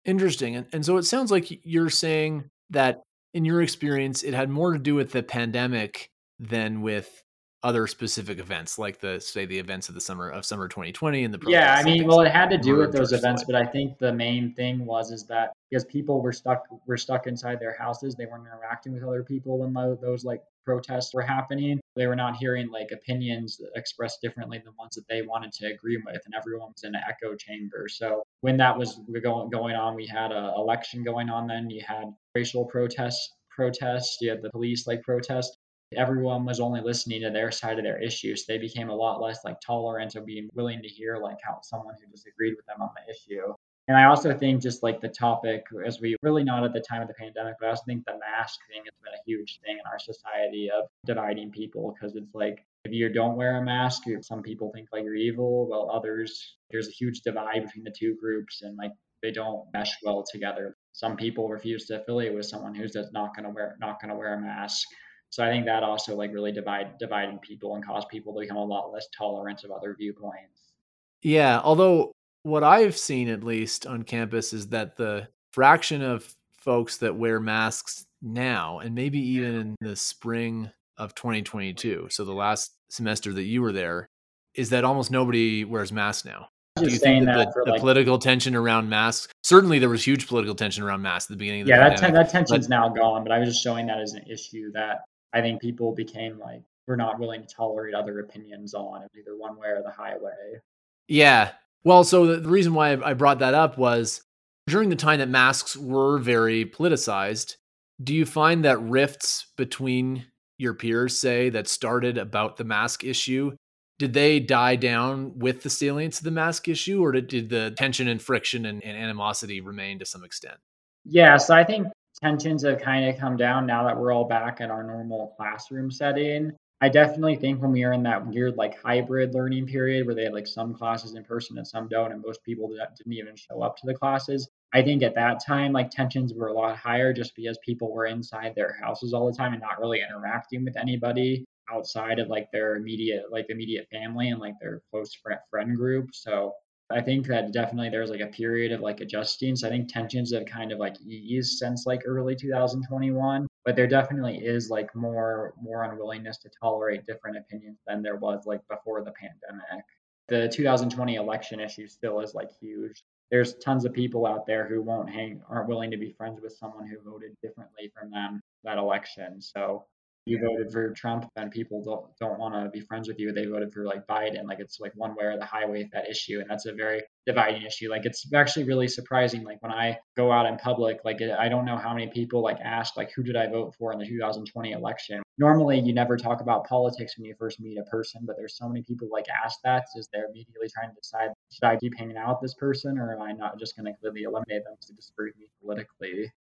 Speaker 1: Interesting. And, and so it sounds like you're saying that in your experience, it had more to do with the pandemic than with other specific events like the say the events of the summer of summer 2020 and the
Speaker 2: yeah i mean well it had to do with those events but i think the main thing was is that because people were stuck were stuck inside their houses they weren't interacting with other people when those like protests were happening. They were not hearing like opinions expressed differently than ones that they wanted to agree with and everyone was in an echo chamber. So when that was going going on we had a election going on then. You had racial protests protests you had the police like protest everyone was only listening to their side of their issues. They became a lot less like tolerant of being willing to hear like how someone who disagreed with them on the issue. And I also think just like the topic, as we really not at the time of the pandemic, but I also think the mask thing has been a huge thing in our society of dividing people because it's like if you don't wear a mask, some people think like you're evil, while others there's a huge divide between the two groups and like they don't mesh well together. Some people refuse to affiliate with someone who's just not gonna wear not gonna wear a mask. So I think that also like really divide dividing people and cause people to become a lot less tolerant of other viewpoints.
Speaker 1: Yeah, although what I've seen at least on campus is that the fraction of folks that wear masks now and maybe even in the spring of 2022 so the last semester that you were there is that almost nobody wears masks now. Do you think that, that the, the like, political tension around masks certainly there was huge political tension around masks at the beginning of the
Speaker 2: yeah that, that tension's but, now gone but i was just showing that as an issue that i think people became like we're not willing to tolerate other opinions on either one way or the highway
Speaker 1: yeah. Well so the, the reason why i brought that up was during the time that masks were very politicized do you find that rifts between your peers say that started about the mask issue did they die down with the salience of the mask issue or did, did the tension and friction and, and animosity remain to some extent?
Speaker 2: Yeah so i think tensions have kind of come down now that we're all back in our normal classroom setting i definitely think when we were in that weird like hybrid learning period where they had like some classes in person and some don't and most people that didn't even show up to the classes I think at that time, like tensions were a lot higher just because people were inside their houses all the time and not really interacting with anybody outside of like their immediate, like immediate family and like their close friend, friend group. So I think that definitely there's like a period of like adjusting. So I think tensions have kind of like eased since like early 2021, but there definitely is like more more unwillingness to tolerate different opinions than there was like before the pandemic. The 2020 election issue still is like huge there's tons of people out there who won't hang, aren't willing to be friends with someone who voted differently from them that election. So you voted for Trump, then people don't don't want to be friends with you. They voted for like Biden. Like it's like one way or the highway with that issue, and that's a very dividing issue. Like it's actually really surprising. Like when I go out in public, like I don't know how many people like ask like who did I vote for in the 2020 election. Normally, you never talk about politics when you first meet a person, but there's so many people like ask that is they're immediately trying to decide should I keep hanging out with this person or am I not just going to completely eliminate them to disagree with me politically.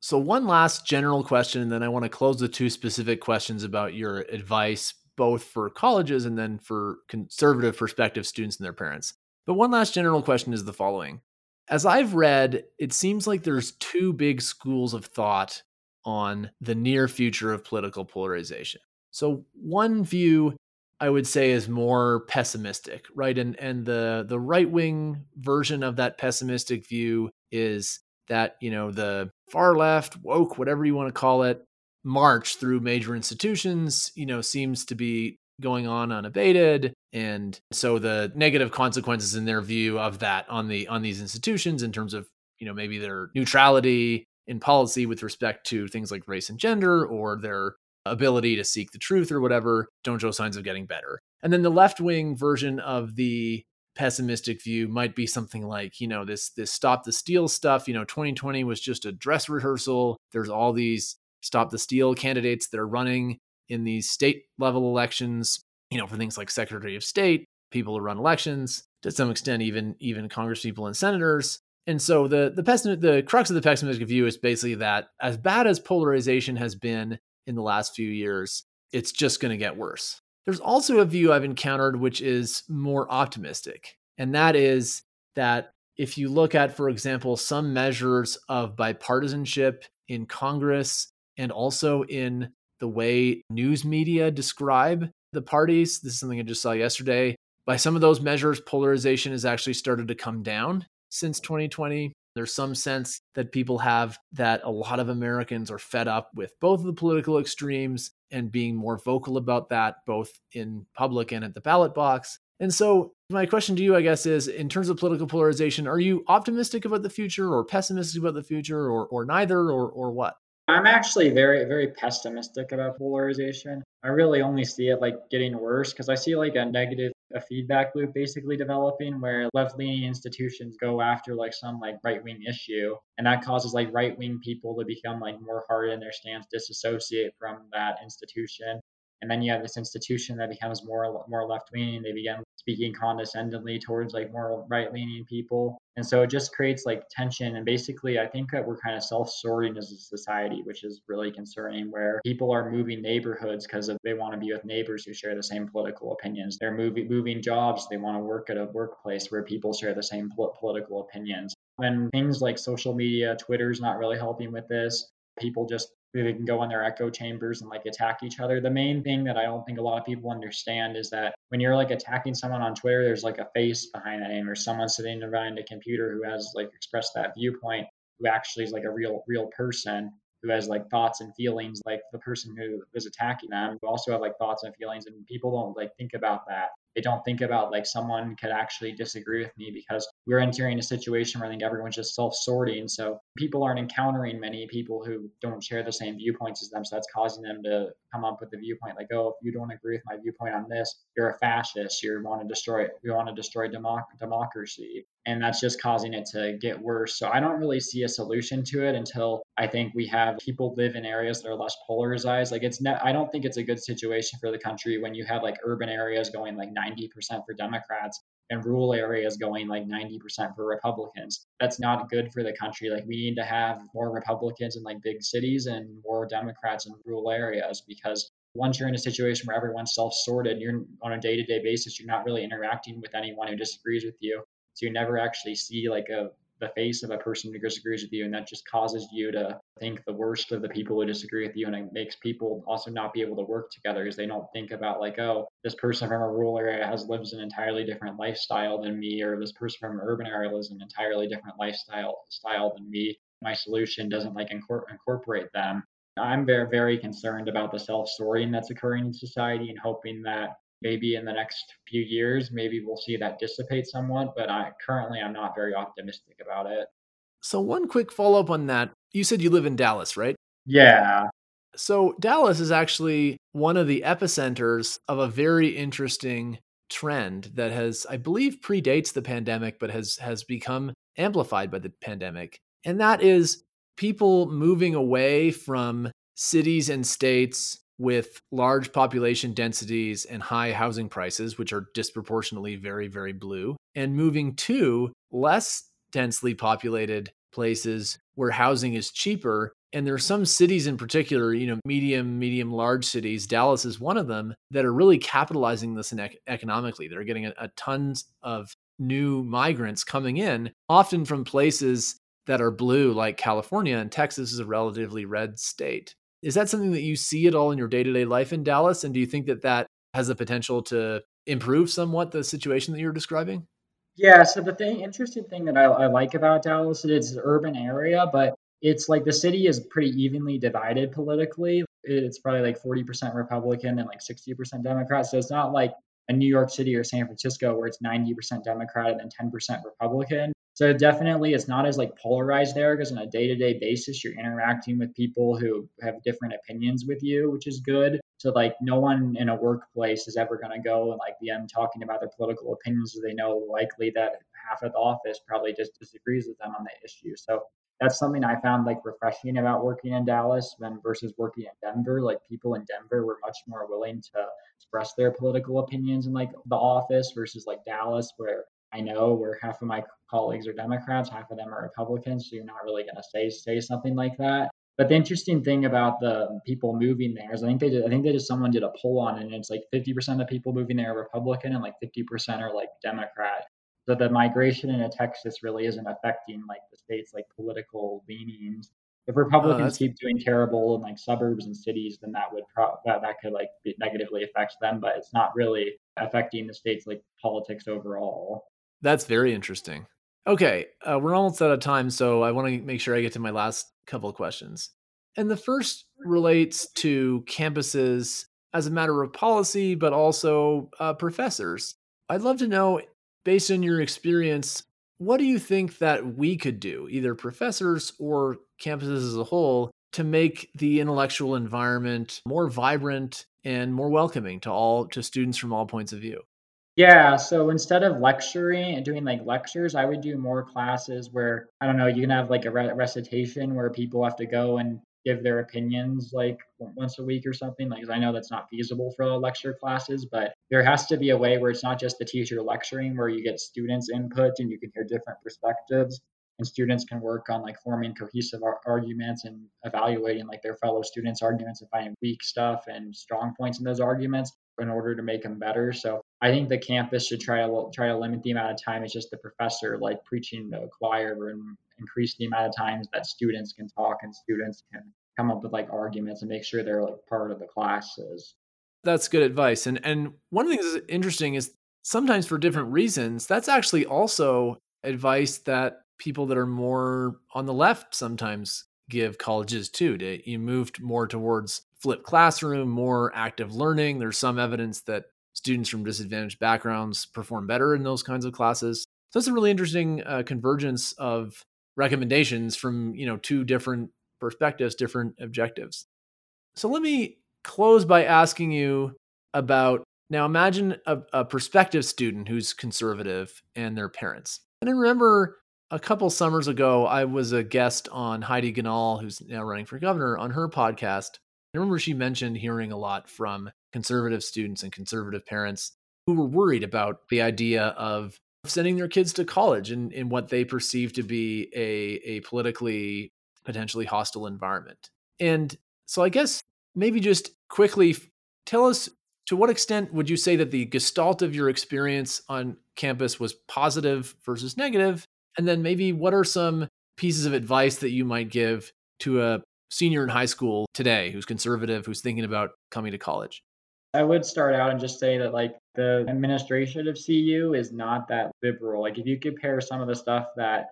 Speaker 1: So, one last general question, and then I want to close the two specific questions about your advice, both for colleges and then for conservative perspective students and their parents. But one last general question is the following. As I've read, it seems like there's two big schools of thought on the near future of political polarization. So, one view I would say is more pessimistic, right? And and the the right wing version of that pessimistic view is that you know the far left woke whatever you want to call it march through major institutions you know seems to be going on unabated. And so the negative consequences in their view of that on the on these institutions in terms of you know maybe their neutrality in policy with respect to things like race and gender or their ability to seek the truth or whatever don't show signs of getting better. And then the left wing version of the pessimistic view might be something like you know this this stop the steal stuff you know 2020 was just a dress rehearsal. There's all these stop the steal candidates that are running in these state level elections you know for things like secretary of state people who run elections to some extent even even congress people and senators. And so the the pessim- the crux of the pessimistic view is basically that as bad as polarization has been in the last few years it's just going to get worse there's also a view I've encountered which is more optimistic, and that is that if you look at, for example, some measures of bipartisanship in Congress and also in the way news media describe the parties, this is something I just saw yesterday. By some of those measures, polarization has actually started to come down since 2020. There's some sense that people have that a lot of Americans are fed up with both of the political extremes and being more vocal about that, both in public and at the ballot box. And so, my question to you, I guess, is in terms of political polarization, are you optimistic about the future or pessimistic about the future or, or neither or, or what?
Speaker 2: I'm actually very, very pessimistic about polarization. I really only see it like getting worse because I see like a negative a feedback loop basically developing where left-leaning institutions go after like some like right-wing issue and that causes like right-wing people to become like more hard in their stance disassociate from that institution and then you have this institution that becomes more more left-leaning they begin speaking condescendingly towards like more right-leaning people And so it just creates like tension. And basically, I think that we're kind of self sorting as a society, which is really concerning, where people are moving neighborhoods because they want to be with neighbors who share the same political opinions. They're moving, moving jobs. They want to work at a workplace where people share the same political opinions. And things like social media, Twitter's not really helping with this. People just they can go in their echo chambers and like attack each other. The main thing that I don't think a lot of people understand is that when you're like attacking someone on Twitter, there's like a face behind that name or someone sitting behind a computer who has like expressed that viewpoint who actually is like a real real person who has like thoughts and feelings like the person who was attacking them who also have like thoughts and feelings and people don't like think about that they don't think about like someone could actually disagree with me because we're entering a situation where I think everyone's just self sorting. So people aren't encountering many people who don't share the same viewpoints as them. So that's causing them to come up with a viewpoint like, oh, if you don't agree with my viewpoint on this, you're a fascist. You want to destroy you want to destroy democ- democracy. And that's just causing it to get worse. So I don't really see a solution to it until I think we have people live in areas that are less polarized. Like it's ne- I don't think it's a good situation for the country when you have like urban areas going like 90% for Democrats and rural areas going like 90% for Republicans. That's not good for the country. Like we need to have more Republicans in like big cities and more Democrats in rural areas because once you're in a situation where everyone's self-sorted, you're on a day-to-day basis, you're not really interacting with anyone who disagrees with you. So you never actually see like a the face of a person who disagrees with you and that just causes you to think the worst of the people who disagree with you and it makes people also not be able to work together because they don't think about like oh this person from a rural area has lives an entirely different lifestyle than me or this person from an urban area lives an entirely different lifestyle style than me. My solution doesn't like incor- incorporate them. I'm very very concerned about the self-sorting that's occurring in society and hoping that maybe in the next few years, maybe we'll see that dissipate somewhat. But I currently I'm not very optimistic about it.
Speaker 1: So one quick follow up on that. You said you live in Dallas, right?
Speaker 2: Yeah.
Speaker 1: So Dallas is actually one of the epicenters of a very interesting trend that has, I believe, predates the pandemic, but has has become amplified by the pandemic. And that is people moving away from cities and states with large population densities and high housing prices, which are disproportionately very, very blue, and moving to less densely populated places where housing is cheaper. And there are some cities in particular, you know, medium, medium, large cities. Dallas is one of them that are really capitalizing this ec- economically. They're getting a, a tons of new migrants coming in, often from places that are blue, like California, and Texas is a relatively red state. Is that something that you see at all in your day to day life in Dallas? And do you think that that has the potential to improve somewhat the situation that you're describing?
Speaker 2: Yeah. So the thing, interesting thing that I, I like about Dallas, is it's an urban area, but it's like the city is pretty evenly divided politically. It's probably like 40% Republican and like 60% Democrat. So it's not like a New York City or San Francisco where it's 90% Democrat and then 10% Republican. So definitely it's not as like polarized there because on a day-to-day basis you're interacting with people who have different opinions with you, which is good. So like no one in a workplace is ever going to go and like be um, talking about their political opinions. They know likely that half of the office probably just disagrees with them on the issue. So that's something I found like refreshing about working in Dallas when versus working in Denver. Like people in Denver were much more willing to express their political opinions in like the office versus like Dallas where I know where half of my colleagues are Democrats, half of them are Republicans, so you're not really going to say say something like that. But the interesting thing about the people moving there is I think they did I think they just someone did a poll on it and it's like 50% of people moving there are Republican and like 50% are like Democrat. So the migration into Texas really isn't affecting like the state's like political leanings. If oh, Republicans oh, keep doing terrible in like suburbs and cities, then that would pro- that, that could like negatively affect them. But it's not really affecting the state's like politics overall.
Speaker 1: That's very interesting. Okay, uh, we're almost out of time, so I want to make sure I get to my last couple of questions. And the first relates to campuses as a matter of policy, but also uh, professors. I'd love to know, based on your experience, what do you think that we could do, either professors or campuses as a whole, to make the intellectual environment more vibrant and more welcoming to all to students from all points of view?
Speaker 2: Yeah, so instead of lecturing and doing like lectures, I would do more classes where I don't know, you can have like a re- recitation where people have to go and give their opinions like once a week or something like i know that's not feasible for the lecture classes but there has to be a way where it's not just the teacher lecturing where you get students input and you can hear different perspectives and students can work on like forming cohesive ar- arguments and evaluating like their fellow students arguments and finding weak stuff and strong points in those arguments in order to make them better. So i think the campus should try to try to limit the amount of time it's just the professor like preaching to choir and increase the amount of times that students can talk and students can come up with like arguments and make sure they're like part of the classes.
Speaker 1: That's good advice and and one things that's interesting is sometimes for different reasons that's actually also advice that people that are more on the left sometimes give colleges too. To, you moved more towards flipped classroom, more active learning. There's some evidence that students from disadvantaged backgrounds perform better in those kinds of classes. So it's a really interesting uh, convergence of recommendations from you know two different perspectives, different objectives. So let me close by asking you about now. Imagine a, a prospective student who's conservative and their parents. And I remember a couple summers ago, I was a guest on Heidi Ganahl, who's now running for governor, on her podcast. I remember she mentioned hearing a lot from conservative students and conservative parents who were worried about the idea of sending their kids to college in, in what they perceive to be a, a politically potentially hostile environment. And so I guess maybe just quickly tell us to what extent would you say that the gestalt of your experience on campus was positive versus negative and then maybe what are some pieces of advice that you might give to a senior in high school today who's conservative, who's thinking about coming to college?
Speaker 2: I would start out and just say that like the administration of CU is not that liberal. Like if you compare some of the stuff that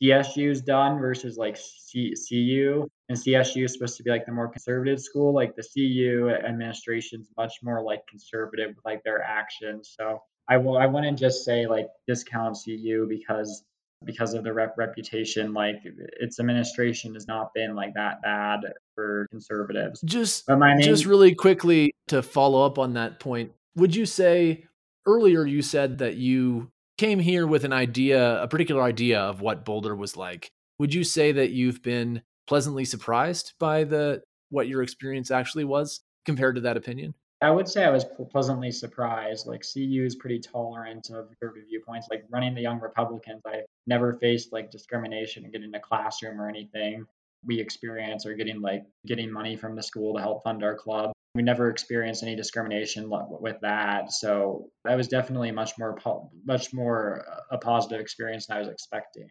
Speaker 2: CSU's done versus like C- CU, and CSU is supposed to be like the more conservative school, like the CU administration's much more like conservative with like their actions. So I will I wouldn't just say like discount CU because because of the rep reputation like its administration has not been like that bad for conservatives.
Speaker 1: Just main- just really quickly to follow up on that point would you say earlier you said that you came here with an idea a particular idea of what boulder was like. Would you say that you've been pleasantly surprised by the what your experience actually was compared to that opinion
Speaker 2: I would say I was pleasantly surprised. Like CU is pretty tolerant of conservative viewpoints. Like running the Young Republicans, I never faced like discrimination and getting a classroom or anything. We experience or getting like getting money from the school to help fund our club. We never experienced any discrimination with that. So that was definitely much more much more uh, a positive experience than I was expecting.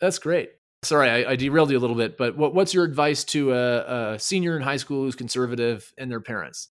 Speaker 1: That's great. Sorry, I, I derailed you a little bit, but what, what's your advice to a, a senior in high school who's conservative and their parents?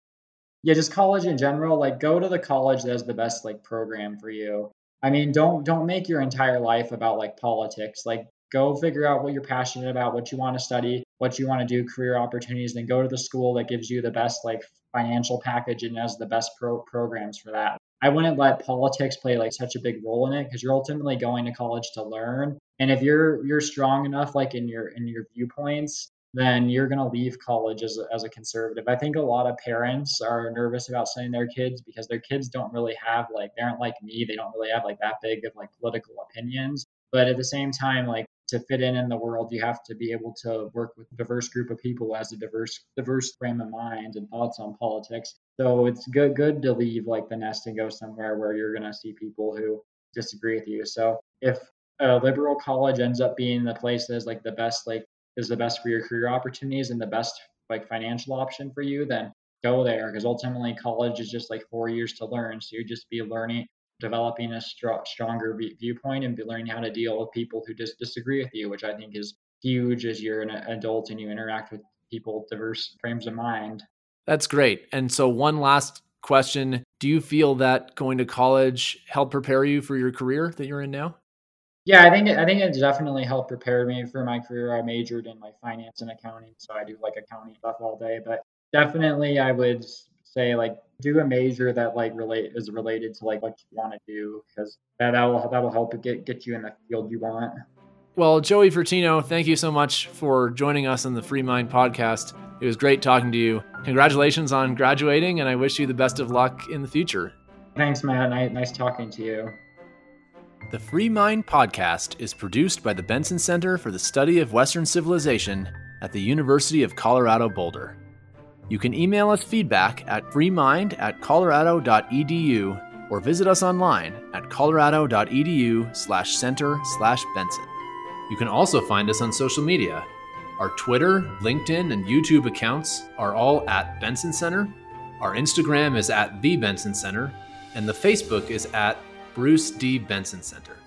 Speaker 2: Yeah, just college in general. Like, go to the college that's the best like program for you. I mean, don't don't make your entire life about like politics. Like, go figure out what you're passionate about, what you want to study, what you want to do, career opportunities. Then go to the school that gives you the best like financial package and has the best pro- programs for that. I wouldn't let politics play like such a big role in it because you're ultimately going to college to learn. And if you're you're strong enough like in your in your viewpoints then you're going to leave college as a, as a conservative. I think a lot of parents are nervous about sending their kids because their kids don't really have like they aren't like me. They don't really have like that big of like political opinions. But at the same time, like to fit in in the world, you have to be able to work with a diverse group of people has a diverse diverse frame of mind and thoughts on politics. So it's good good to leave like the nest and go somewhere where you're going to see people who disagree with you. So if a liberal college ends up being the place that is like the best like is the best for your career opportunities and the best like financial option for you, then go there because ultimately college is just like four years to learn. So you just be learning, developing a str- stronger viewpoint and be learning how to deal with people who just disagree with you, which I think is huge as you're an adult and you interact with people with diverse frames of mind.
Speaker 1: That's great. And so one last question, do you feel that going to college helped prepare you for your career that you're in now?
Speaker 2: Yeah, I think it, I think it definitely helped prepare me for my career. I majored in like finance and accounting, so I do like accounting stuff all day. But definitely, I would say like do a major that like relate is related to like what you want to do because that that'll that'll help get get you in the field you want.
Speaker 1: Well, Joey Fratino, thank you so much for joining us on the Free Mind podcast. It was great talking to you. Congratulations on graduating, and I wish you the best of luck in the future.
Speaker 2: Thanks, Matt. Nice talking to you.
Speaker 1: The Free Mind podcast is produced by the Benson Center for the Study of Western Civilization at the University of Colorado Boulder. You can email us feedback at freemind at colorado.edu or visit us online at colorado.edu slash center slash Benson. You can also find us on social media. Our Twitter, LinkedIn, and YouTube accounts are all at Benson Center. Our Instagram is at The Benson Center, and the Facebook is at Bruce D. Benson Center.